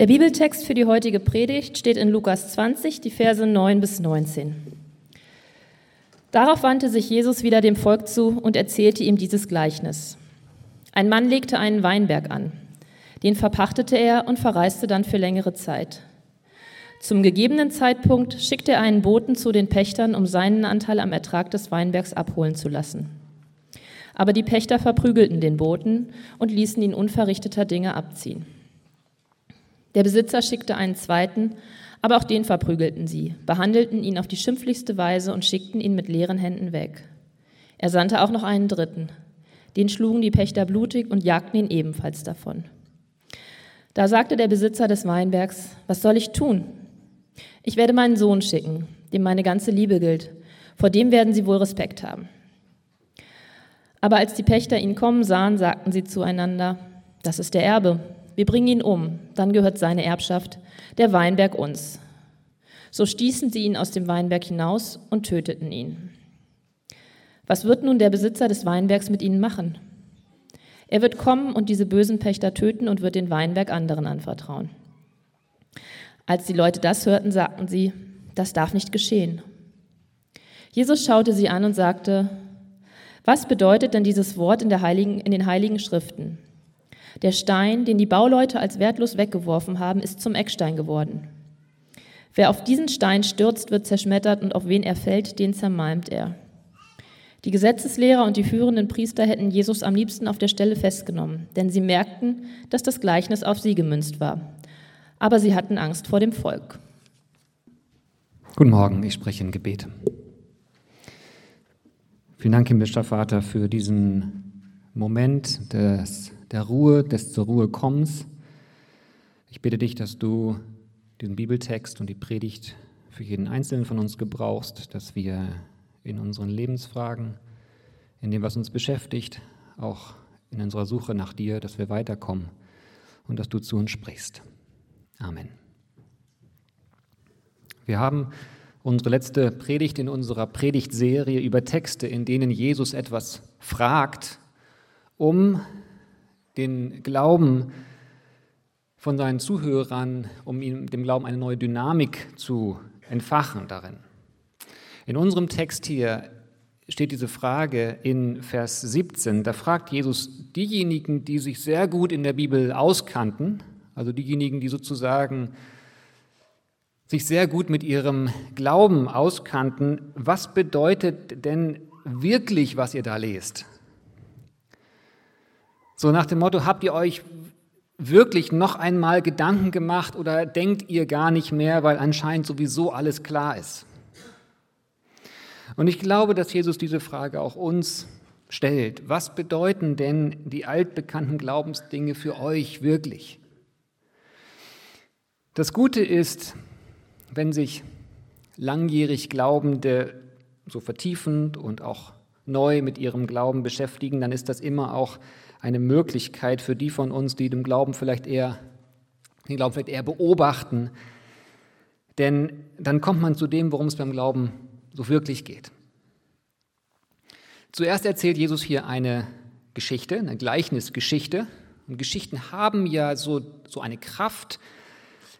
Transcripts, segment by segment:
Der Bibeltext für die heutige Predigt steht in Lukas 20, die Verse 9 bis 19. Darauf wandte sich Jesus wieder dem Volk zu und erzählte ihm dieses Gleichnis. Ein Mann legte einen Weinberg an. Den verpachtete er und verreiste dann für längere Zeit. Zum gegebenen Zeitpunkt schickte er einen Boten zu den Pächtern, um seinen Anteil am Ertrag des Weinbergs abholen zu lassen. Aber die Pächter verprügelten den Boten und ließen ihn unverrichteter Dinge abziehen. Der Besitzer schickte einen zweiten, aber auch den verprügelten sie, behandelten ihn auf die schimpflichste Weise und schickten ihn mit leeren Händen weg. Er sandte auch noch einen dritten. Den schlugen die Pächter blutig und jagten ihn ebenfalls davon. Da sagte der Besitzer des Weinbergs, was soll ich tun? Ich werde meinen Sohn schicken, dem meine ganze Liebe gilt. Vor dem werden sie wohl Respekt haben. Aber als die Pächter ihn kommen sahen, sagten sie zueinander, das ist der Erbe. Wir bringen ihn um, dann gehört seine Erbschaft, der Weinberg uns. So stießen sie ihn aus dem Weinberg hinaus und töteten ihn. Was wird nun der Besitzer des Weinbergs mit ihnen machen? Er wird kommen und diese bösen Pächter töten und wird den Weinberg anderen anvertrauen. Als die Leute das hörten, sagten sie, das darf nicht geschehen. Jesus schaute sie an und sagte, was bedeutet denn dieses Wort in, Heiligen, in den heiligen Schriften? Der Stein, den die Bauleute als wertlos weggeworfen haben, ist zum Eckstein geworden. Wer auf diesen Stein stürzt, wird zerschmettert und auf wen er fällt, den zermalmt er. Die Gesetzeslehrer und die führenden Priester hätten Jesus am liebsten auf der Stelle festgenommen, denn sie merkten, dass das Gleichnis auf sie gemünzt war aber sie hatten Angst vor dem Volk. Guten Morgen, ich spreche in Gebet. Vielen Dank, himmlischer Vater, für diesen Moment des, der Ruhe, des zur Ruhe kommens. Ich bitte dich, dass du diesen Bibeltext und die Predigt für jeden Einzelnen von uns gebrauchst, dass wir in unseren Lebensfragen, in dem, was uns beschäftigt, auch in unserer Suche nach dir, dass wir weiterkommen und dass du zu uns sprichst. Amen. Wir haben unsere letzte Predigt in unserer Predigtserie über Texte, in denen Jesus etwas fragt, um den Glauben von seinen Zuhörern, um ihm dem Glauben eine neue Dynamik zu entfachen darin. In unserem Text hier steht diese Frage in Vers 17. Da fragt Jesus diejenigen, die sich sehr gut in der Bibel auskannten, also diejenigen, die sozusagen sich sehr gut mit ihrem Glauben auskannten, was bedeutet denn wirklich, was ihr da lest? So nach dem Motto, habt ihr euch wirklich noch einmal Gedanken gemacht oder denkt ihr gar nicht mehr, weil anscheinend sowieso alles klar ist? Und ich glaube, dass Jesus diese Frage auch uns stellt. Was bedeuten denn die altbekannten Glaubensdinge für euch wirklich? Das Gute ist, wenn sich langjährig Glaubende so vertiefend und auch neu mit ihrem Glauben beschäftigen, dann ist das immer auch eine Möglichkeit für die von uns, die dem Glauben vielleicht eher, den Glauben vielleicht eher beobachten. Denn dann kommt man zu dem, worum es beim Glauben so wirklich geht. Zuerst erzählt Jesus hier eine Geschichte, eine Gleichnisgeschichte. Und Geschichten haben ja so, so eine Kraft,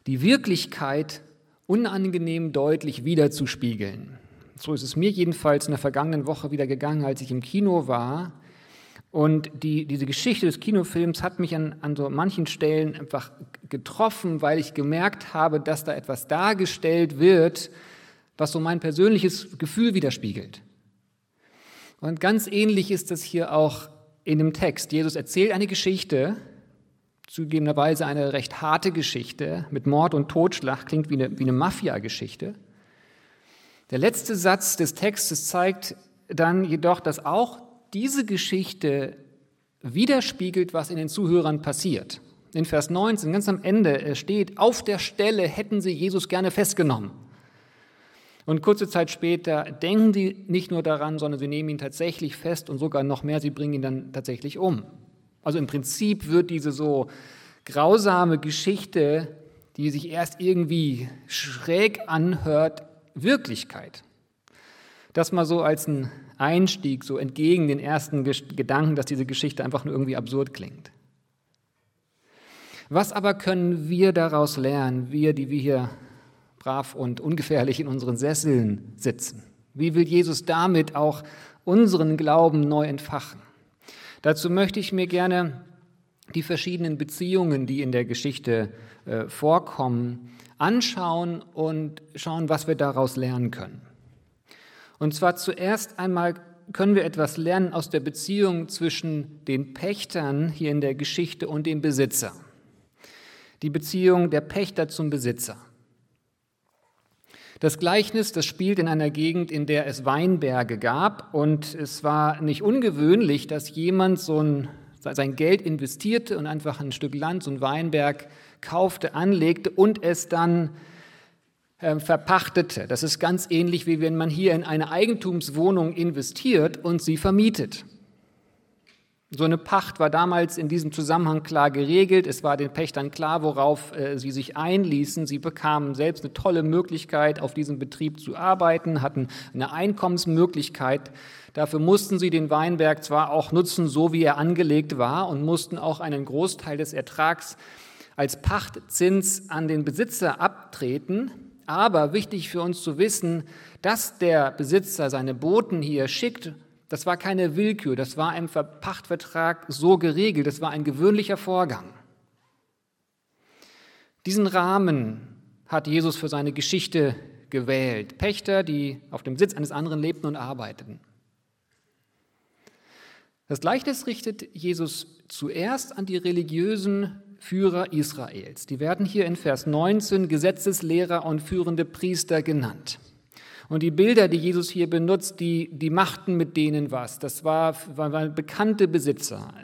die Wirklichkeit unangenehm deutlich wiederzuspiegeln. So ist es mir jedenfalls in der vergangenen Woche wieder gegangen, als ich im Kino war. Und die, diese Geschichte des Kinofilms hat mich an, an so manchen Stellen einfach getroffen, weil ich gemerkt habe, dass da etwas dargestellt wird, was so mein persönliches Gefühl widerspiegelt. Und ganz ähnlich ist das hier auch in dem Text. Jesus erzählt eine Geschichte, zugegebenerweise eine recht harte Geschichte mit Mord und Totschlag, klingt wie eine, wie eine Mafia-Geschichte. Der letzte Satz des Textes zeigt dann jedoch, dass auch diese Geschichte widerspiegelt, was in den Zuhörern passiert. In Vers 19, ganz am Ende steht, auf der Stelle hätten sie Jesus gerne festgenommen. Und kurze Zeit später denken sie nicht nur daran, sondern sie nehmen ihn tatsächlich fest und sogar noch mehr, sie bringen ihn dann tatsächlich um. Also im Prinzip wird diese so grausame Geschichte, die sich erst irgendwie schräg anhört, Wirklichkeit. Das mal so als ein Einstieg, so entgegen den ersten Gedanken, dass diese Geschichte einfach nur irgendwie absurd klingt. Was aber können wir daraus lernen, wir, die wir hier brav und ungefährlich in unseren Sesseln sitzen? Wie will Jesus damit auch unseren Glauben neu entfachen? Dazu möchte ich mir gerne die verschiedenen Beziehungen, die in der Geschichte äh, vorkommen, anschauen und schauen, was wir daraus lernen können. Und zwar zuerst einmal können wir etwas lernen aus der Beziehung zwischen den Pächtern hier in der Geschichte und dem Besitzer. Die Beziehung der Pächter zum Besitzer. Das Gleichnis, das spielt in einer Gegend, in der es Weinberge gab und es war nicht ungewöhnlich, dass jemand so ein, sein Geld investierte und einfach ein Stück Land, so ein Weinberg kaufte, anlegte und es dann äh, verpachtete. Das ist ganz ähnlich, wie wenn man hier in eine Eigentumswohnung investiert und sie vermietet. So eine Pacht war damals in diesem Zusammenhang klar geregelt. Es war den Pächtern klar, worauf äh, sie sich einließen. Sie bekamen selbst eine tolle Möglichkeit, auf diesem Betrieb zu arbeiten, hatten eine Einkommensmöglichkeit. Dafür mussten sie den Weinberg zwar auch nutzen, so wie er angelegt war, und mussten auch einen Großteil des Ertrags als Pachtzins an den Besitzer abtreten. Aber wichtig für uns zu wissen, dass der Besitzer seine Boten hier schickt das war keine Willkür, das war im Pachtvertrag so geregelt, das war ein gewöhnlicher Vorgang. Diesen Rahmen hat Jesus für seine Geschichte gewählt. Pächter, die auf dem Sitz eines anderen lebten und arbeiteten. Das Gleichnis richtet Jesus zuerst an die religiösen Führer Israels. Die werden hier in Vers 19 Gesetzeslehrer und führende Priester genannt. Und die Bilder, die Jesus hier benutzt, die, die machten mit denen was. Das war, waren bekannte Besitzer,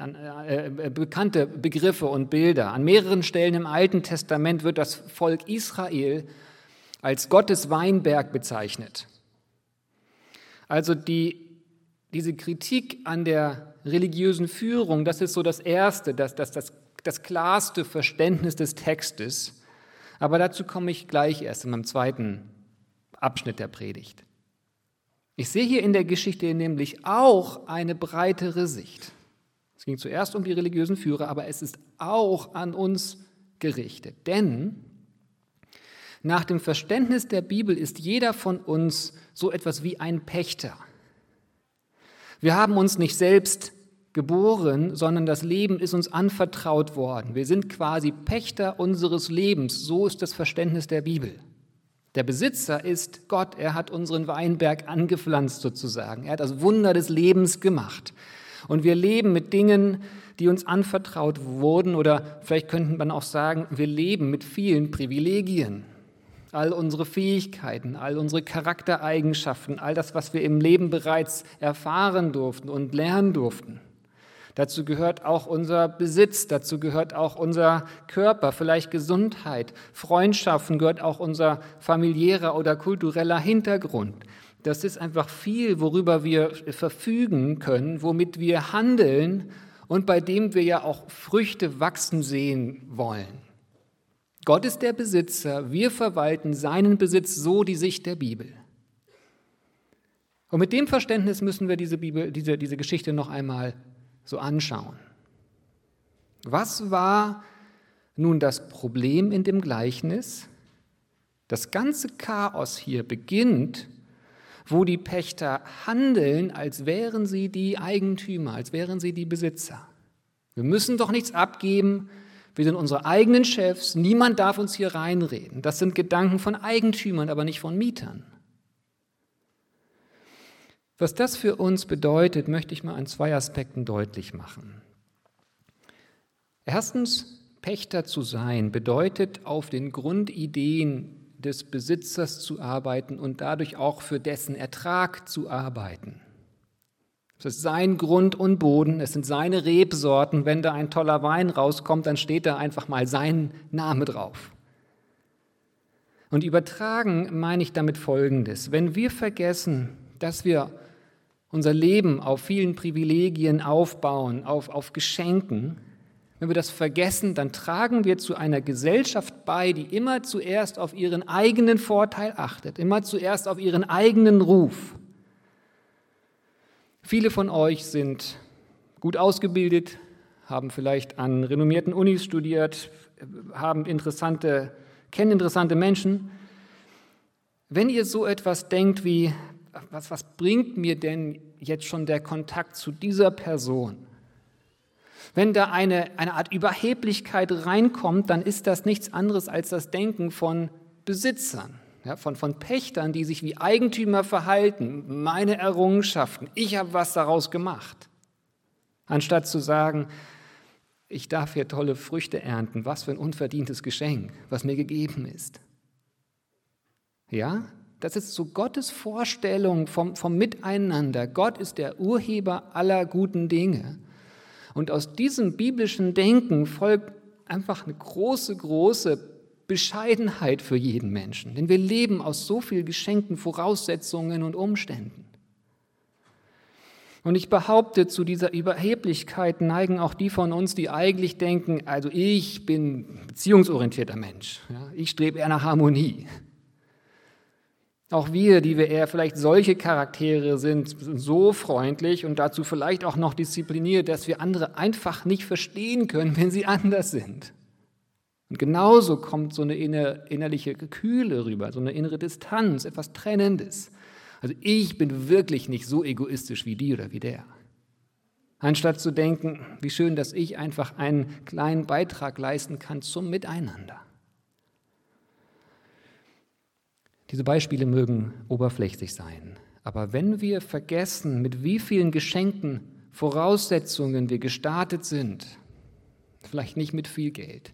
äh, äh, bekannte Begriffe und Bilder. An mehreren Stellen im Alten Testament wird das Volk Israel als Gottes Weinberg bezeichnet. Also die, diese Kritik an der religiösen Führung, das ist so das erste, das, das, das, das klarste Verständnis des Textes. Aber dazu komme ich gleich erst in meinem zweiten Abschnitt der Predigt. Ich sehe hier in der Geschichte nämlich auch eine breitere Sicht. Es ging zuerst um die religiösen Führer, aber es ist auch an uns gerichtet. Denn nach dem Verständnis der Bibel ist jeder von uns so etwas wie ein Pächter. Wir haben uns nicht selbst geboren, sondern das Leben ist uns anvertraut worden. Wir sind quasi Pächter unseres Lebens. So ist das Verständnis der Bibel. Der Besitzer ist Gott. Er hat unseren Weinberg angepflanzt sozusagen. Er hat das Wunder des Lebens gemacht. Und wir leben mit Dingen, die uns anvertraut wurden oder vielleicht könnte man auch sagen, wir leben mit vielen Privilegien. All unsere Fähigkeiten, all unsere Charaktereigenschaften, all das, was wir im Leben bereits erfahren durften und lernen durften. Dazu gehört auch unser Besitz, dazu gehört auch unser Körper, vielleicht Gesundheit, Freundschaften, gehört auch unser familiärer oder kultureller Hintergrund. Das ist einfach viel, worüber wir verfügen können, womit wir handeln und bei dem wir ja auch Früchte wachsen sehen wollen. Gott ist der Besitzer, wir verwalten seinen Besitz, so die Sicht der Bibel. Und mit dem Verständnis müssen wir diese, Bibel, diese, diese Geschichte noch einmal so anschauen. Was war nun das Problem in dem Gleichnis? Das ganze Chaos hier beginnt, wo die Pächter handeln, als wären sie die Eigentümer, als wären sie die Besitzer. Wir müssen doch nichts abgeben, wir sind unsere eigenen Chefs, niemand darf uns hier reinreden. Das sind Gedanken von Eigentümern, aber nicht von Mietern. Was das für uns bedeutet, möchte ich mal an zwei Aspekten deutlich machen. Erstens, Pächter zu sein bedeutet, auf den Grundideen des Besitzers zu arbeiten und dadurch auch für dessen Ertrag zu arbeiten. Es ist sein Grund und Boden, es sind seine Rebsorten. Wenn da ein toller Wein rauskommt, dann steht da einfach mal sein Name drauf. Und übertragen meine ich damit Folgendes. Wenn wir vergessen, dass wir unser Leben auf vielen Privilegien aufbauen, auf, auf Geschenken, wenn wir das vergessen, dann tragen wir zu einer Gesellschaft bei, die immer zuerst auf ihren eigenen Vorteil achtet, immer zuerst auf ihren eigenen Ruf. Viele von euch sind gut ausgebildet, haben vielleicht an renommierten Unis studiert, haben interessante, kennen interessante Menschen. Wenn ihr so etwas denkt wie, was, was bringt mir denn jetzt schon der Kontakt zu dieser Person? Wenn da eine, eine Art Überheblichkeit reinkommt, dann ist das nichts anderes als das Denken von Besitzern, ja, von, von Pächtern, die sich wie Eigentümer verhalten. Meine Errungenschaften, ich habe was daraus gemacht. Anstatt zu sagen, ich darf hier tolle Früchte ernten, was für ein unverdientes Geschenk, was mir gegeben ist. Ja, das ist so Gottes Vorstellung vom, vom Miteinander. Gott ist der Urheber aller guten Dinge. Und aus diesem biblischen Denken folgt einfach eine große, große Bescheidenheit für jeden Menschen. Denn wir leben aus so viel geschenkten Voraussetzungen und Umständen. Und ich behaupte, zu dieser Überheblichkeit neigen auch die von uns, die eigentlich denken, also ich bin beziehungsorientierter Mensch, ja, ich strebe eher nach Harmonie. Auch wir, die wir eher vielleicht solche Charaktere sind, sind so freundlich und dazu vielleicht auch noch diszipliniert, dass wir andere einfach nicht verstehen können, wenn sie anders sind. Und genauso kommt so eine innerliche Kühle rüber, so eine innere Distanz, etwas Trennendes. Also ich bin wirklich nicht so egoistisch wie die oder wie der. Anstatt zu denken, wie schön, dass ich einfach einen kleinen Beitrag leisten kann zum Miteinander. Diese Beispiele mögen oberflächlich sein, aber wenn wir vergessen, mit wie vielen Geschenken, Voraussetzungen wir gestartet sind, vielleicht nicht mit viel Geld,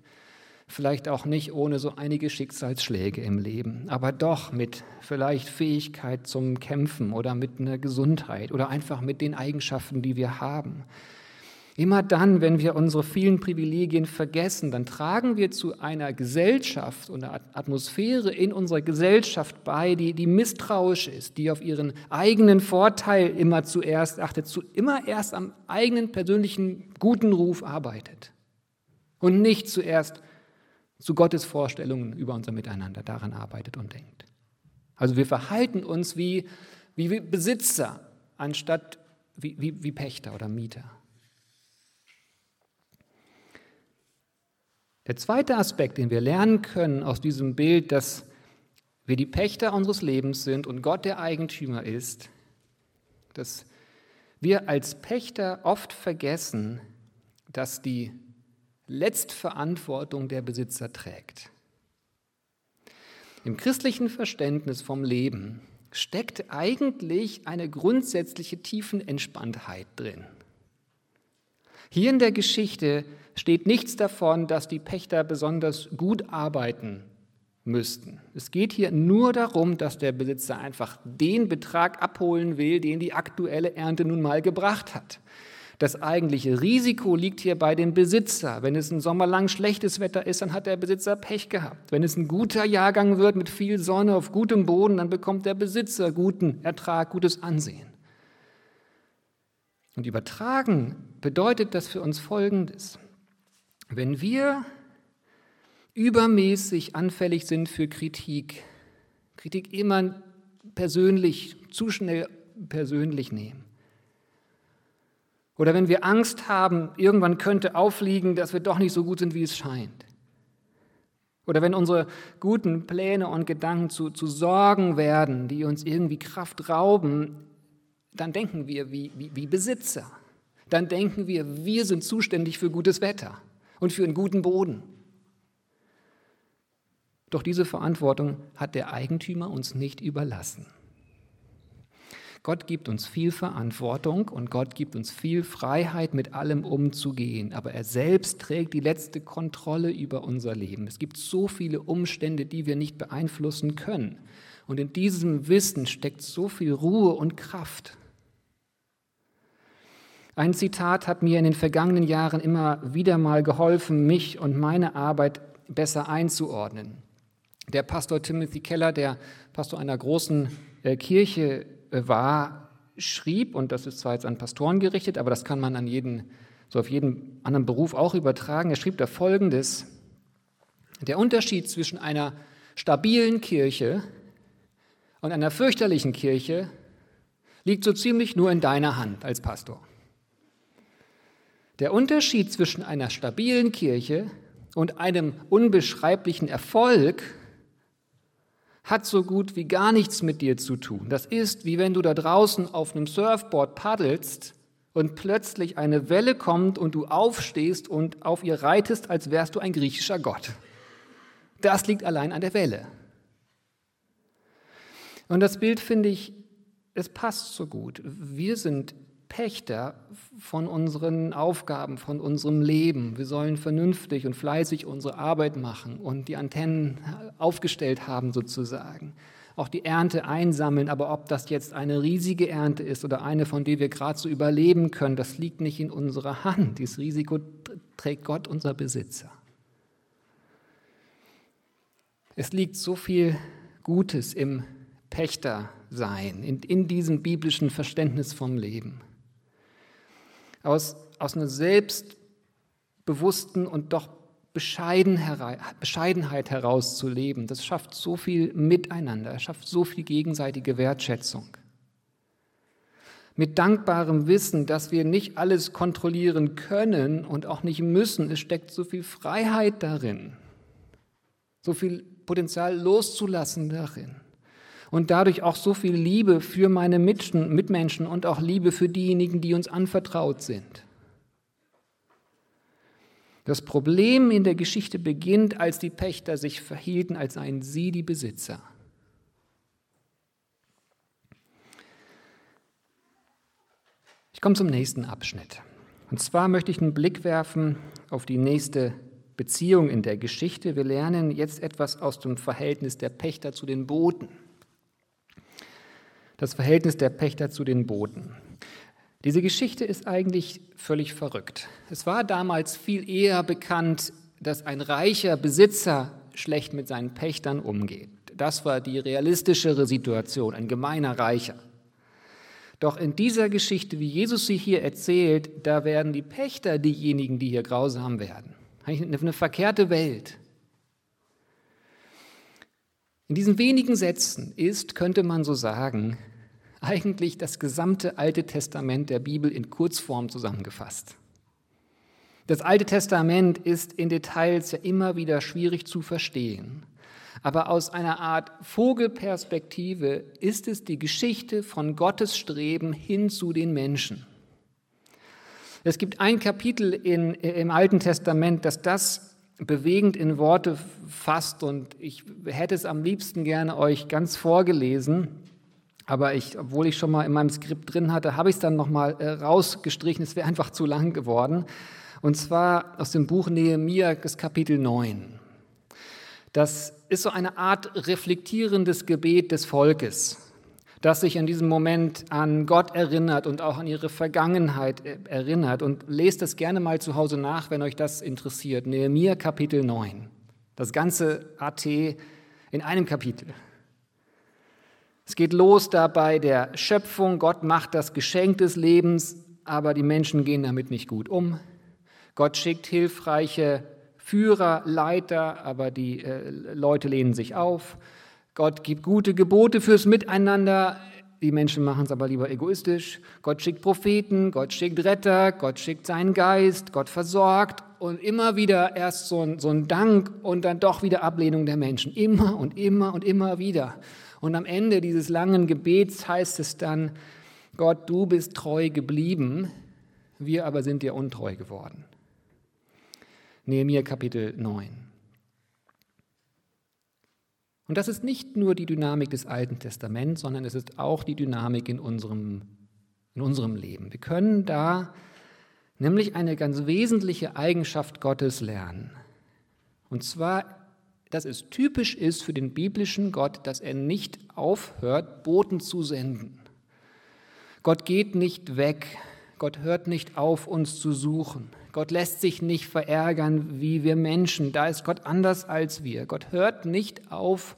vielleicht auch nicht ohne so einige Schicksalsschläge im Leben, aber doch mit vielleicht Fähigkeit zum Kämpfen oder mit einer Gesundheit oder einfach mit den Eigenschaften, die wir haben, Immer dann, wenn wir unsere vielen Privilegien vergessen, dann tragen wir zu einer Gesellschaft und einer Atmosphäre in unserer Gesellschaft bei, die, die misstrauisch ist, die auf ihren eigenen Vorteil immer zuerst achtet, zu immer erst am eigenen persönlichen guten Ruf arbeitet und nicht zuerst zu Gottes Vorstellungen über unser Miteinander daran arbeitet und denkt. Also wir verhalten uns wie, wie Besitzer anstatt wie, wie, wie Pächter oder Mieter. Der zweite Aspekt, den wir lernen können aus diesem Bild, dass wir die Pächter unseres Lebens sind und Gott der Eigentümer ist, dass wir als Pächter oft vergessen, dass die Letztverantwortung der Besitzer trägt. Im christlichen Verständnis vom Leben steckt eigentlich eine grundsätzliche Tiefenentspanntheit drin. Hier in der Geschichte steht nichts davon, dass die Pächter besonders gut arbeiten müssten. Es geht hier nur darum, dass der Besitzer einfach den Betrag abholen will, den die aktuelle Ernte nun mal gebracht hat. Das eigentliche Risiko liegt hier bei dem Besitzer. Wenn es ein Sommer lang schlechtes Wetter ist, dann hat der Besitzer Pech gehabt. Wenn es ein guter Jahrgang wird mit viel Sonne auf gutem Boden, dann bekommt der Besitzer guten Ertrag, gutes Ansehen. Und übertragen bedeutet das für uns Folgendes. Wenn wir übermäßig anfällig sind für Kritik, Kritik immer persönlich, zu schnell persönlich nehmen, oder wenn wir Angst haben, irgendwann könnte aufliegen, dass wir doch nicht so gut sind, wie es scheint. Oder wenn unsere guten Pläne und Gedanken zu, zu Sorgen werden, die uns irgendwie Kraft rauben, dann denken wir wie, wie, wie Besitzer. Dann denken wir, wir sind zuständig für gutes Wetter und für einen guten Boden. Doch diese Verantwortung hat der Eigentümer uns nicht überlassen. Gott gibt uns viel Verantwortung und Gott gibt uns viel Freiheit, mit allem umzugehen. Aber er selbst trägt die letzte Kontrolle über unser Leben. Es gibt so viele Umstände, die wir nicht beeinflussen können. Und in diesem Wissen steckt so viel Ruhe und Kraft. Ein Zitat hat mir in den vergangenen Jahren immer wieder mal geholfen, mich und meine Arbeit besser einzuordnen. Der Pastor Timothy Keller, der Pastor einer großen äh, Kirche äh, war, schrieb, und das ist zwar jetzt an Pastoren gerichtet, aber das kann man an jeden, so auf jeden anderen Beruf auch übertragen. Er schrieb da Folgendes. Der Unterschied zwischen einer stabilen Kirche und einer fürchterlichen Kirche liegt so ziemlich nur in deiner Hand als Pastor. Der Unterschied zwischen einer stabilen Kirche und einem unbeschreiblichen Erfolg hat so gut wie gar nichts mit dir zu tun. Das ist, wie wenn du da draußen auf einem Surfboard paddelst und plötzlich eine Welle kommt und du aufstehst und auf ihr reitest, als wärst du ein griechischer Gott. Das liegt allein an der Welle. Und das Bild finde ich, es passt so gut. Wir sind Pächter von unseren Aufgaben, von unserem Leben. Wir sollen vernünftig und fleißig unsere Arbeit machen und die Antennen aufgestellt haben sozusagen. Auch die Ernte einsammeln, aber ob das jetzt eine riesige Ernte ist oder eine, von der wir gerade so überleben können, das liegt nicht in unserer Hand. Dieses Risiko trägt Gott, unser Besitzer. Es liegt so viel Gutes im Pächtersein, in, in diesem biblischen Verständnis vom Leben aus, aus einer selbstbewussten und doch Bescheidenheit heraus zu leben. Das schafft so viel Miteinander, schafft so viel gegenseitige Wertschätzung. Mit dankbarem Wissen, dass wir nicht alles kontrollieren können und auch nicht müssen. Es steckt so viel Freiheit darin, so viel Potenzial loszulassen darin und dadurch auch so viel Liebe für meine Mitmenschen und auch Liebe für diejenigen, die uns anvertraut sind. Das Problem in der Geschichte beginnt, als die Pächter sich verhielten, als seien sie die Besitzer. Ich komme zum nächsten Abschnitt. Und zwar möchte ich einen Blick werfen auf die nächste Beziehung in der Geschichte. Wir lernen jetzt etwas aus dem Verhältnis der Pächter zu den Boten das Verhältnis der Pächter zu den Boten. Diese Geschichte ist eigentlich völlig verrückt. Es war damals viel eher bekannt, dass ein reicher Besitzer schlecht mit seinen Pächtern umgeht. Das war die realistischere Situation, ein gemeiner Reicher. Doch in dieser Geschichte, wie Jesus sie hier erzählt, da werden die Pächter diejenigen, die hier grausam werden. Eine verkehrte Welt. In diesen wenigen Sätzen ist, könnte man so sagen, eigentlich das gesamte Alte Testament der Bibel in Kurzform zusammengefasst. Das Alte Testament ist in Details ja immer wieder schwierig zu verstehen. Aber aus einer Art Vogelperspektive ist es die Geschichte von Gottes Streben hin zu den Menschen. Es gibt ein Kapitel in, im Alten Testament, das das bewegend in Worte fasst und ich hätte es am liebsten gerne euch ganz vorgelesen. Aber ich, obwohl ich schon mal in meinem Skript drin hatte, habe ich es dann nochmal äh, rausgestrichen. Es wäre einfach zu lang geworden. Und zwar aus dem Buch Nehemiah, das Kapitel 9. Das ist so eine Art reflektierendes Gebet des Volkes, das sich in diesem Moment an Gott erinnert und auch an ihre Vergangenheit äh, erinnert. Und lest das gerne mal zu Hause nach, wenn euch das interessiert. Nehemiah Kapitel 9. Das ganze AT in einem Kapitel. Es geht los dabei der Schöpfung. Gott macht das Geschenk des Lebens, aber die Menschen gehen damit nicht gut um. Gott schickt hilfreiche Führer, Leiter, aber die äh, Leute lehnen sich auf. Gott gibt gute Gebote fürs Miteinander. Die Menschen machen es aber lieber egoistisch. Gott schickt Propheten, Gott schickt Retter, Gott schickt seinen Geist, Gott versorgt und immer wieder erst so ein, so ein Dank und dann doch wieder Ablehnung der Menschen. Immer und immer und immer wieder. Und am Ende dieses langen Gebets heißt es dann, Gott, du bist treu geblieben, wir aber sind dir untreu geworden. Nehemiah Kapitel 9. Und das ist nicht nur die Dynamik des Alten Testaments, sondern es ist auch die Dynamik in unserem, in unserem Leben. Wir können da nämlich eine ganz wesentliche Eigenschaft Gottes lernen. Und zwar dass es typisch ist für den biblischen Gott, dass er nicht aufhört, Boten zu senden. Gott geht nicht weg, Gott hört nicht auf, uns zu suchen. Gott lässt sich nicht verärgern wie wir Menschen. Da ist Gott anders als wir. Gott hört nicht auf,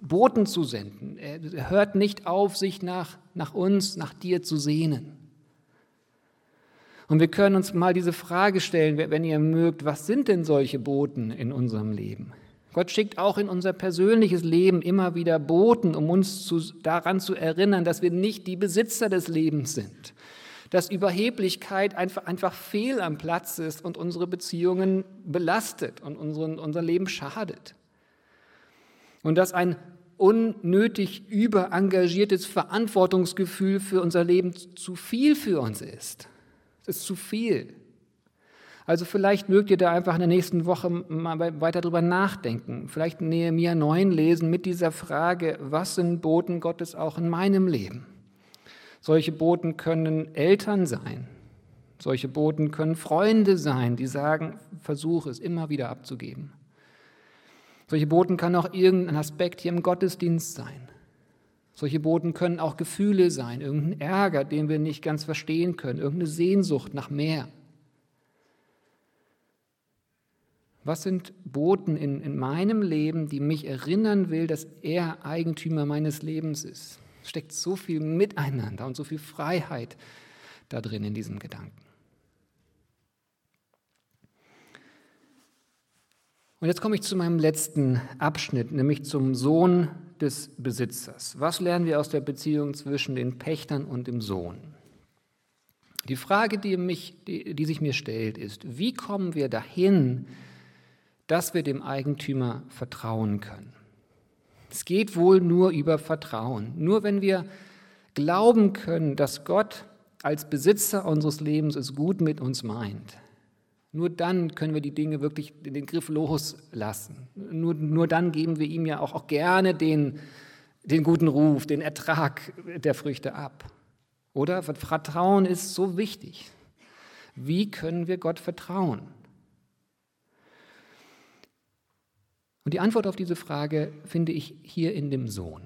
Boten zu senden. Er hört nicht auf, sich nach, nach uns, nach dir zu sehnen. Und wir können uns mal diese Frage stellen, wenn ihr mögt, was sind denn solche Boten in unserem Leben? Gott schickt auch in unser persönliches Leben immer wieder Boten, um uns zu, daran zu erinnern, dass wir nicht die Besitzer des Lebens sind, dass Überheblichkeit einfach, einfach fehl am Platz ist und unsere Beziehungen belastet und unseren, unser Leben schadet. Und dass ein unnötig überengagiertes Verantwortungsgefühl für unser Leben zu viel für uns ist. Es ist zu viel. Also vielleicht mögt ihr da einfach in der nächsten Woche mal weiter drüber nachdenken. Vielleicht Nehemiah 9 lesen mit dieser Frage, was sind Boten Gottes auch in meinem Leben? Solche Boten können Eltern sein. Solche Boten können Freunde sein, die sagen, versuche es immer wieder abzugeben. Solche Boten kann auch irgendein Aspekt hier im Gottesdienst sein. Solche Boten können auch Gefühle sein, irgendein Ärger, den wir nicht ganz verstehen können, irgendeine Sehnsucht nach mehr. Was sind Boten in, in meinem Leben, die mich erinnern will, dass er Eigentümer meines Lebens ist? Es steckt so viel Miteinander und so viel Freiheit da drin in diesem Gedanken. Und jetzt komme ich zu meinem letzten Abschnitt, nämlich zum Sohn des Besitzers. Was lernen wir aus der Beziehung zwischen den Pächtern und dem Sohn? Die Frage, die, mich, die, die sich mir stellt, ist, wie kommen wir dahin, dass wir dem Eigentümer vertrauen können? Es geht wohl nur über Vertrauen. Nur wenn wir glauben können, dass Gott als Besitzer unseres Lebens es gut mit uns meint, nur dann können wir die Dinge wirklich in den Griff loslassen. Nur, nur dann geben wir ihm ja auch, auch gerne den, den guten Ruf, den Ertrag der Früchte ab. Oder? Vertrauen ist so wichtig. Wie können wir Gott vertrauen? Und die Antwort auf diese Frage finde ich hier in dem Sohn.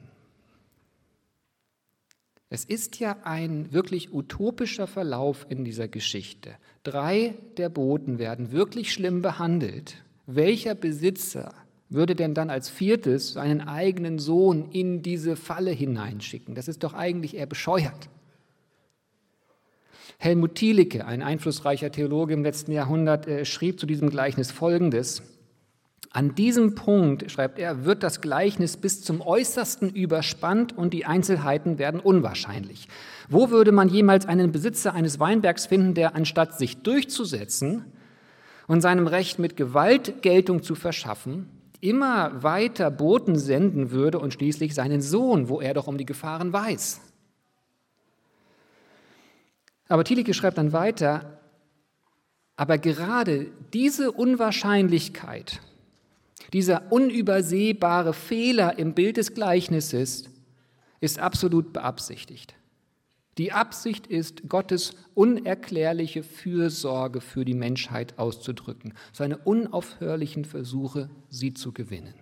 Es ist ja ein wirklich utopischer Verlauf in dieser Geschichte. Drei der Boten werden wirklich schlimm behandelt. Welcher Besitzer würde denn dann als viertes seinen eigenen Sohn in diese Falle hineinschicken? Das ist doch eigentlich eher bescheuert. Helmut Thielicke, ein einflussreicher Theologe im letzten Jahrhundert, äh, schrieb zu diesem Gleichnis Folgendes. An diesem Punkt, schreibt er, wird das Gleichnis bis zum Äußersten überspannt und die Einzelheiten werden unwahrscheinlich. Wo würde man jemals einen Besitzer eines Weinbergs finden, der anstatt sich durchzusetzen und seinem Recht mit Gewalt Geltung zu verschaffen, immer weiter Boten senden würde und schließlich seinen Sohn, wo er doch um die Gefahren weiß? Aber Thielicke schreibt dann weiter, aber gerade diese Unwahrscheinlichkeit dieser unübersehbare Fehler im Bild des Gleichnisses ist absolut beabsichtigt. Die Absicht ist, Gottes unerklärliche Fürsorge für die Menschheit auszudrücken, seine unaufhörlichen Versuche, sie zu gewinnen.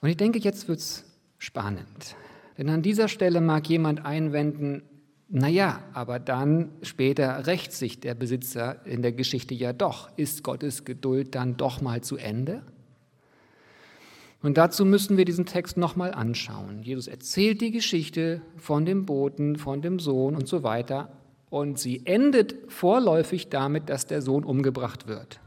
Und ich denke, jetzt wird es spannend. Denn an dieser Stelle mag jemand einwenden, naja, aber dann später rächt sich der Besitzer in der Geschichte ja doch. Ist Gottes Geduld dann doch mal zu Ende? Und dazu müssen wir diesen Text nochmal anschauen. Jesus erzählt die Geschichte von dem Boten, von dem Sohn und so weiter. Und sie endet vorläufig damit, dass der Sohn umgebracht wird.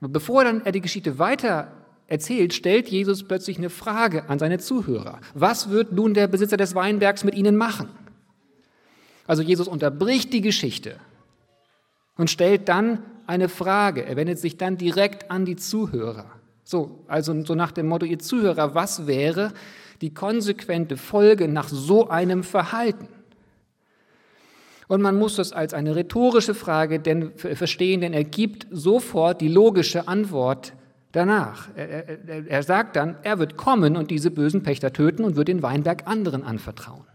Aber bevor dann er die Geschichte weiter erzählt, stellt Jesus plötzlich eine Frage an seine Zuhörer. Was wird nun der Besitzer des Weinbergs mit ihnen machen? Also Jesus unterbricht die Geschichte und stellt dann eine Frage. Er wendet sich dann direkt an die Zuhörer. So, also so nach dem Motto, ihr Zuhörer, was wäre die konsequente Folge nach so einem Verhalten? Und man muss das als eine rhetorische Frage denn, verstehen, denn er gibt sofort die logische Antwort danach. Er, er, er sagt dann, er wird kommen und diese bösen Pächter töten und wird den Weinberg anderen anvertrauen.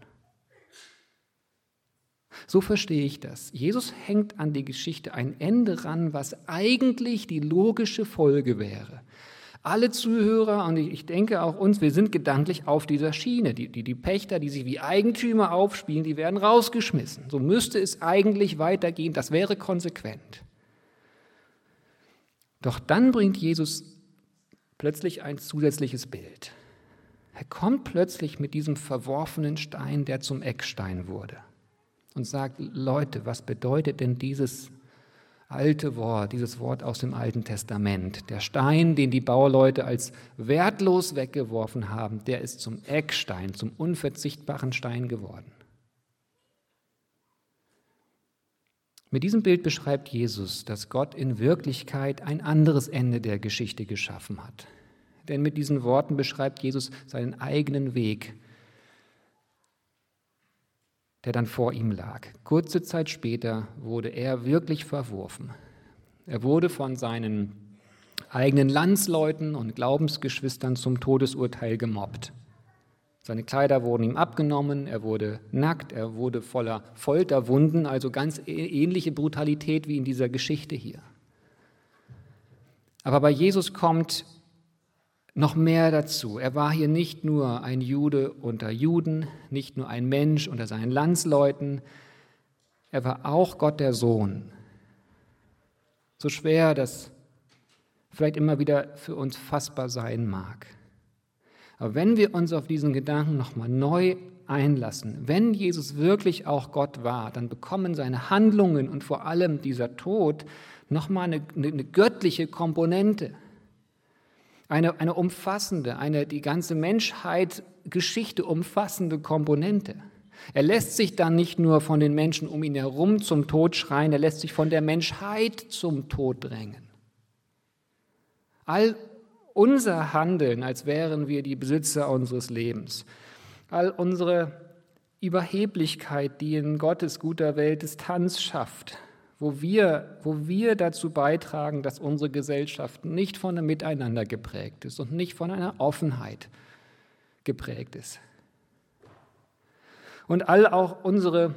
So verstehe ich das. Jesus hängt an die Geschichte ein Ende ran, was eigentlich die logische Folge wäre. Alle Zuhörer und ich denke auch uns, wir sind gedanklich auf dieser Schiene. Die, die, die Pächter, die sich wie Eigentümer aufspielen, die werden rausgeschmissen. So müsste es eigentlich weitergehen. Das wäre konsequent. Doch dann bringt Jesus plötzlich ein zusätzliches Bild. Er kommt plötzlich mit diesem verworfenen Stein, der zum Eckstein wurde und sagt, Leute, was bedeutet denn dieses alte Wort, dieses Wort aus dem Alten Testament. Der Stein, den die Bauleute als wertlos weggeworfen haben, der ist zum Eckstein, zum unverzichtbaren Stein geworden. Mit diesem Bild beschreibt Jesus, dass Gott in Wirklichkeit ein anderes Ende der Geschichte geschaffen hat. Denn mit diesen Worten beschreibt Jesus seinen eigenen Weg, der dann vor ihm lag. Kurze Zeit später wurde er wirklich verworfen. Er wurde von seinen eigenen Landsleuten und Glaubensgeschwistern zum Todesurteil gemobbt. Seine Kleider wurden ihm abgenommen, er wurde nackt, er wurde voller Folterwunden, also ganz ähnliche Brutalität wie in dieser Geschichte hier. Aber bei Jesus kommt noch mehr dazu. Er war hier nicht nur ein Jude unter Juden, nicht nur ein Mensch unter seinen Landsleuten, er war auch Gott der Sohn. So schwer das vielleicht immer wieder für uns fassbar sein mag. Aber wenn wir uns auf diesen Gedanken nochmal neu einlassen, wenn Jesus wirklich auch Gott war, dann bekommen seine Handlungen und vor allem dieser Tod nochmal eine, eine göttliche Komponente. Eine, eine umfassende, eine die ganze Menschheit Geschichte umfassende Komponente. Er lässt sich dann nicht nur von den Menschen um ihn herum zum Tod schreien, er lässt sich von der Menschheit zum Tod drängen. All unser Handeln, als wären wir die Besitzer unseres Lebens, all unsere Überheblichkeit, die in Gottes guter Welt Distanz schafft, wo wir, wo wir dazu beitragen, dass unsere Gesellschaft nicht von einem Miteinander geprägt ist und nicht von einer Offenheit geprägt ist. Und all auch unsere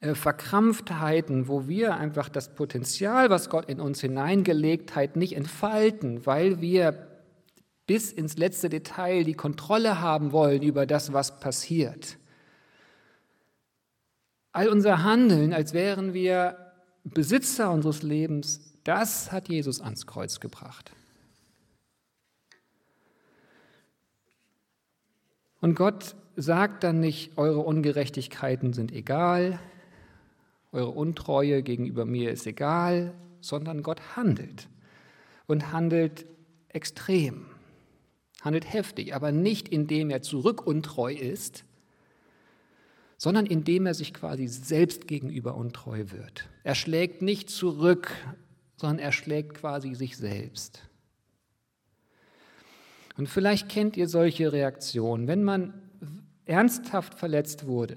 äh, Verkrampftheiten, wo wir einfach das Potenzial, was Gott in uns hineingelegt hat, nicht entfalten, weil wir bis ins letzte Detail die Kontrolle haben wollen über das, was passiert. All unser Handeln, als wären wir Besitzer unseres Lebens, das hat Jesus ans Kreuz gebracht. Und Gott sagt dann nicht, eure Ungerechtigkeiten sind egal, eure Untreue gegenüber mir ist egal, sondern Gott handelt und handelt extrem, handelt heftig, aber nicht indem er zurückuntreu ist, sondern indem er sich quasi selbst gegenüber untreu wird. Er schlägt nicht zurück, sondern er schlägt quasi sich selbst. Und vielleicht kennt ihr solche Reaktionen, wenn man ernsthaft verletzt wurde,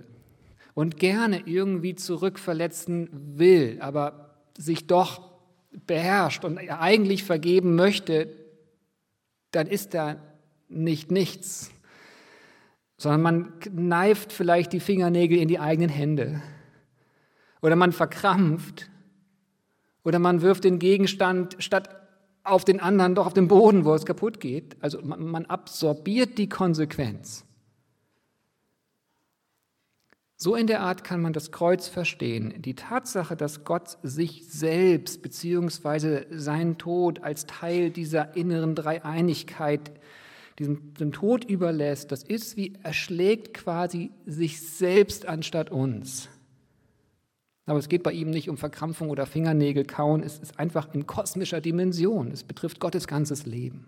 und gerne irgendwie zurückverletzen will, aber sich doch beherrscht und eigentlich vergeben möchte, dann ist da nicht nichts, sondern man kneift vielleicht die Fingernägel in die eigenen Hände oder man verkrampft oder man wirft den Gegenstand statt auf den anderen doch auf den Boden, wo es kaputt geht. Also man, man absorbiert die Konsequenz. So in der Art kann man das Kreuz verstehen. Die Tatsache, dass Gott sich selbst bzw. seinen Tod als Teil dieser inneren Dreieinigkeit diesem dem Tod überlässt, das ist wie er schlägt quasi sich selbst anstatt uns. Aber es geht bei ihm nicht um Verkrampfung oder Fingernägel kauen, es ist einfach in kosmischer Dimension. Es betrifft Gottes ganzes Leben.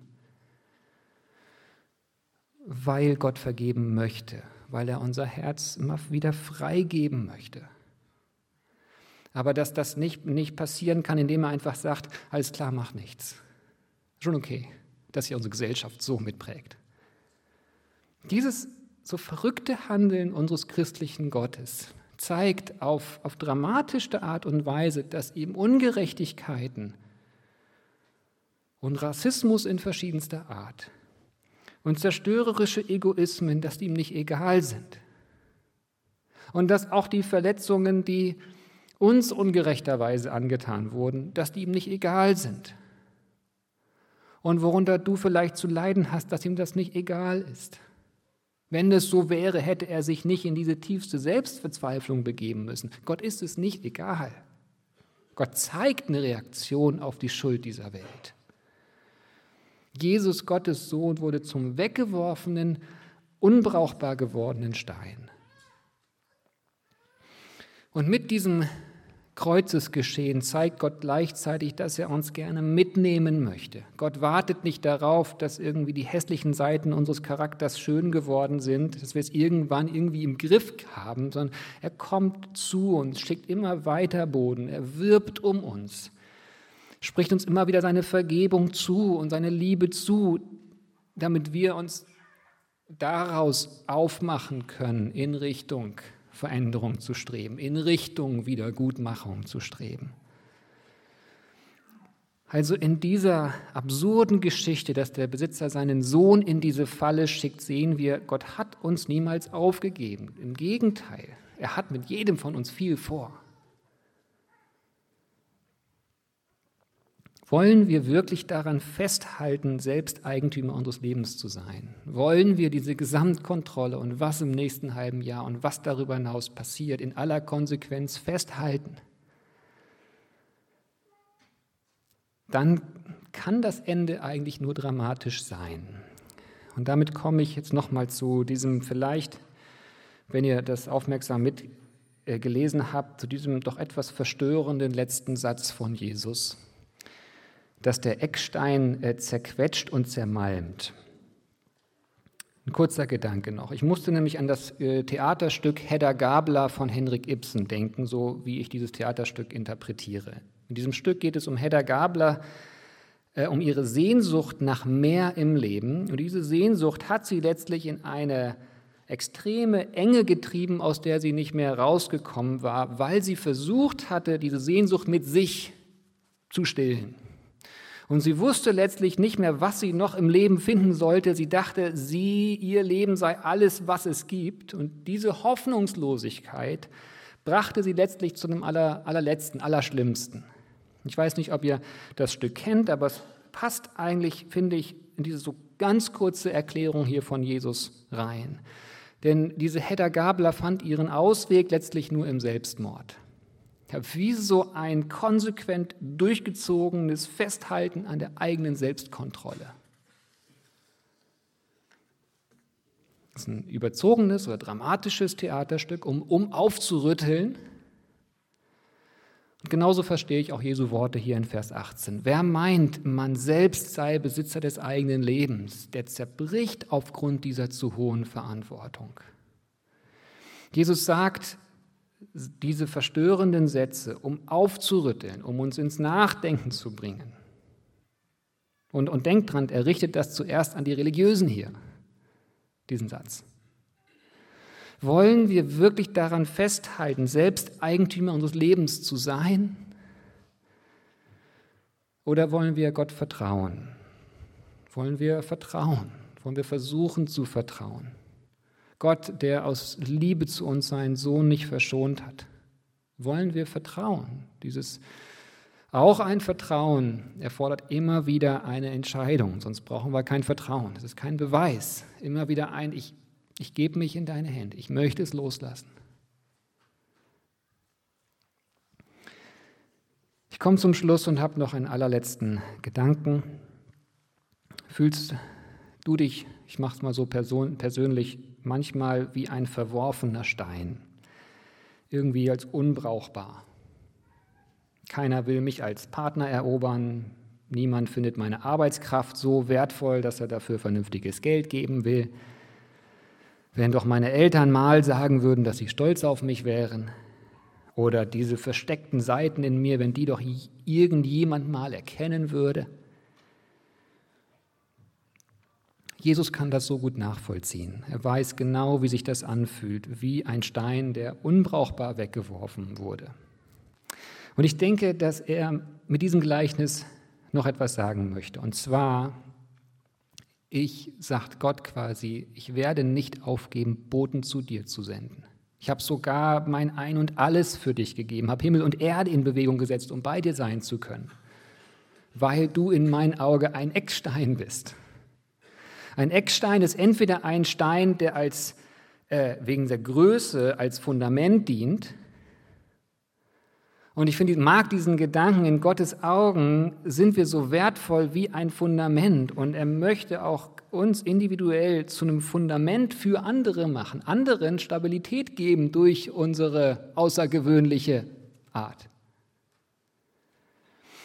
Weil Gott vergeben möchte weil er unser Herz immer wieder freigeben möchte. Aber dass das nicht, nicht passieren kann, indem er einfach sagt, alles klar, mach nichts. Schon okay, dass hier unsere Gesellschaft so mitprägt. Dieses so verrückte Handeln unseres christlichen Gottes zeigt auf, auf dramatischste Art und Weise, dass ihm Ungerechtigkeiten und Rassismus in verschiedenster Art und zerstörerische Egoismen, dass die ihm nicht egal sind. Und dass auch die Verletzungen, die uns ungerechterweise angetan wurden, dass die ihm nicht egal sind. Und worunter du vielleicht zu leiden hast, dass ihm das nicht egal ist. Wenn es so wäre, hätte er sich nicht in diese tiefste Selbstverzweiflung begeben müssen. Gott ist es nicht egal. Gott zeigt eine Reaktion auf die Schuld dieser Welt. Jesus, Gottes Sohn, wurde zum weggeworfenen, unbrauchbar gewordenen Stein. Und mit diesem Kreuzesgeschehen zeigt Gott gleichzeitig, dass er uns gerne mitnehmen möchte. Gott wartet nicht darauf, dass irgendwie die hässlichen Seiten unseres Charakters schön geworden sind, dass wir es irgendwann irgendwie im Griff haben, sondern er kommt zu uns, schickt immer weiter Boden, er wirbt um uns, spricht uns immer wieder seine Vergebung zu und seine Liebe zu, damit wir uns daraus aufmachen können in Richtung Veränderung zu streben, in Richtung Wiedergutmachung zu streben. Also in dieser absurden Geschichte, dass der Besitzer seinen Sohn in diese Falle schickt, sehen wir, Gott hat uns niemals aufgegeben. Im Gegenteil, er hat mit jedem von uns viel vor. Wollen wir wirklich daran festhalten, selbst Eigentümer unseres Lebens zu sein? Wollen wir diese Gesamtkontrolle und was im nächsten halben Jahr und was darüber hinaus passiert, in aller Konsequenz festhalten? Dann kann das Ende eigentlich nur dramatisch sein. Und damit komme ich jetzt nochmal zu diesem vielleicht, wenn ihr das aufmerksam mitgelesen habt, zu diesem doch etwas verstörenden letzten Satz von Jesus dass der Eckstein äh, zerquetscht und zermalmt. Ein kurzer Gedanke noch. Ich musste nämlich an das äh, Theaterstück Hedda Gabler von Henrik Ibsen denken, so wie ich dieses Theaterstück interpretiere. In diesem Stück geht es um Hedda Gabler, äh, um ihre Sehnsucht nach mehr im Leben. Und diese Sehnsucht hat sie letztlich in eine extreme Enge getrieben, aus der sie nicht mehr rausgekommen war, weil sie versucht hatte, diese Sehnsucht mit sich zu stillen. Und sie wusste letztlich nicht mehr, was sie noch im Leben finden sollte. Sie dachte, sie, ihr Leben sei alles, was es gibt. Und diese Hoffnungslosigkeit brachte sie letztlich zu dem aller, allerletzten, allerschlimmsten. Ich weiß nicht, ob ihr das Stück kennt, aber es passt eigentlich, finde ich, in diese so ganz kurze Erklärung hier von Jesus rein. Denn diese Hedda Gabler fand ihren Ausweg letztlich nur im Selbstmord wie so ein konsequent durchgezogenes Festhalten an der eigenen Selbstkontrolle. Das ist ein überzogenes oder dramatisches Theaterstück, um, um aufzurütteln. Und genauso verstehe ich auch Jesu Worte hier in Vers 18. Wer meint, man selbst sei Besitzer des eigenen Lebens, der zerbricht aufgrund dieser zu hohen Verantwortung. Jesus sagt, diese verstörenden Sätze, um aufzurütteln, um uns ins Nachdenken zu bringen. Und, und denkt dran, er richtet das zuerst an die Religiösen hier, diesen Satz. Wollen wir wirklich daran festhalten, selbst Eigentümer unseres Lebens zu sein? Oder wollen wir Gott vertrauen? Wollen wir vertrauen? Wollen wir versuchen zu vertrauen? Gott, der aus Liebe zu uns seinen Sohn nicht verschont hat. Wollen wir vertrauen? Dieses auch ein Vertrauen erfordert immer wieder eine Entscheidung, sonst brauchen wir kein Vertrauen. Das ist kein Beweis. Immer wieder ein, ich, ich gebe mich in deine Hände, ich möchte es loslassen. Ich komme zum Schluss und habe noch einen allerletzten Gedanken. Fühlst du dich, ich mache es mal so persönlich, manchmal wie ein verworfener Stein, irgendwie als unbrauchbar. Keiner will mich als Partner erobern, niemand findet meine Arbeitskraft so wertvoll, dass er dafür vernünftiges Geld geben will. Wenn doch meine Eltern mal sagen würden, dass sie stolz auf mich wären, oder diese versteckten Seiten in mir, wenn die doch irgendjemand mal erkennen würde. Jesus kann das so gut nachvollziehen. Er weiß genau, wie sich das anfühlt, wie ein Stein, der unbrauchbar weggeworfen wurde. Und ich denke, dass er mit diesem Gleichnis noch etwas sagen möchte. Und zwar, ich, sagt Gott quasi, ich werde nicht aufgeben, Boten zu dir zu senden. Ich habe sogar mein Ein und alles für dich gegeben, habe Himmel und Erde in Bewegung gesetzt, um bei dir sein zu können, weil du in mein Auge ein Eckstein bist. Ein Eckstein ist entweder ein Stein, der als, äh, wegen der Größe als Fundament dient. Und ich finde, mag diesen Gedanken, in Gottes Augen sind wir so wertvoll wie ein Fundament. Und er möchte auch uns individuell zu einem Fundament für andere machen, anderen Stabilität geben durch unsere außergewöhnliche Art,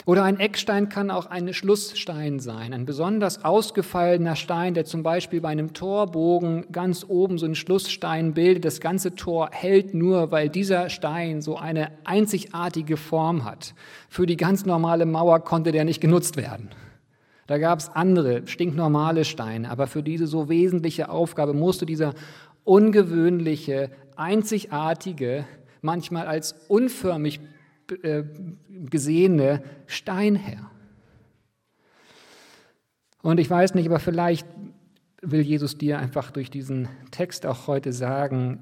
Oder ein Eckstein kann auch ein Schlussstein sein, ein besonders ausgefallener Stein, der zum Beispiel bei einem Torbogen ganz oben so einen Schlussstein bildet. Das ganze Tor hält nur, weil dieser Stein so eine einzigartige Form hat. Für die ganz normale Mauer konnte der nicht genutzt werden. Da gab es andere, stinknormale Steine, aber für diese so wesentliche Aufgabe musste dieser ungewöhnliche, einzigartige, manchmal als unförmig gesehene Stein her. Und ich weiß nicht, aber vielleicht will Jesus dir einfach durch diesen Text auch heute sagen,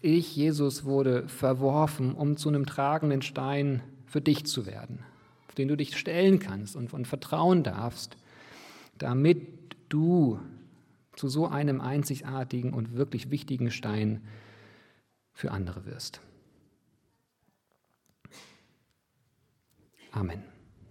ich, Jesus, wurde verworfen, um zu einem tragenden Stein für dich zu werden, auf den du dich stellen kannst und von vertrauen darfst, damit du zu so einem einzigartigen und wirklich wichtigen Stein für andere wirst. Amen.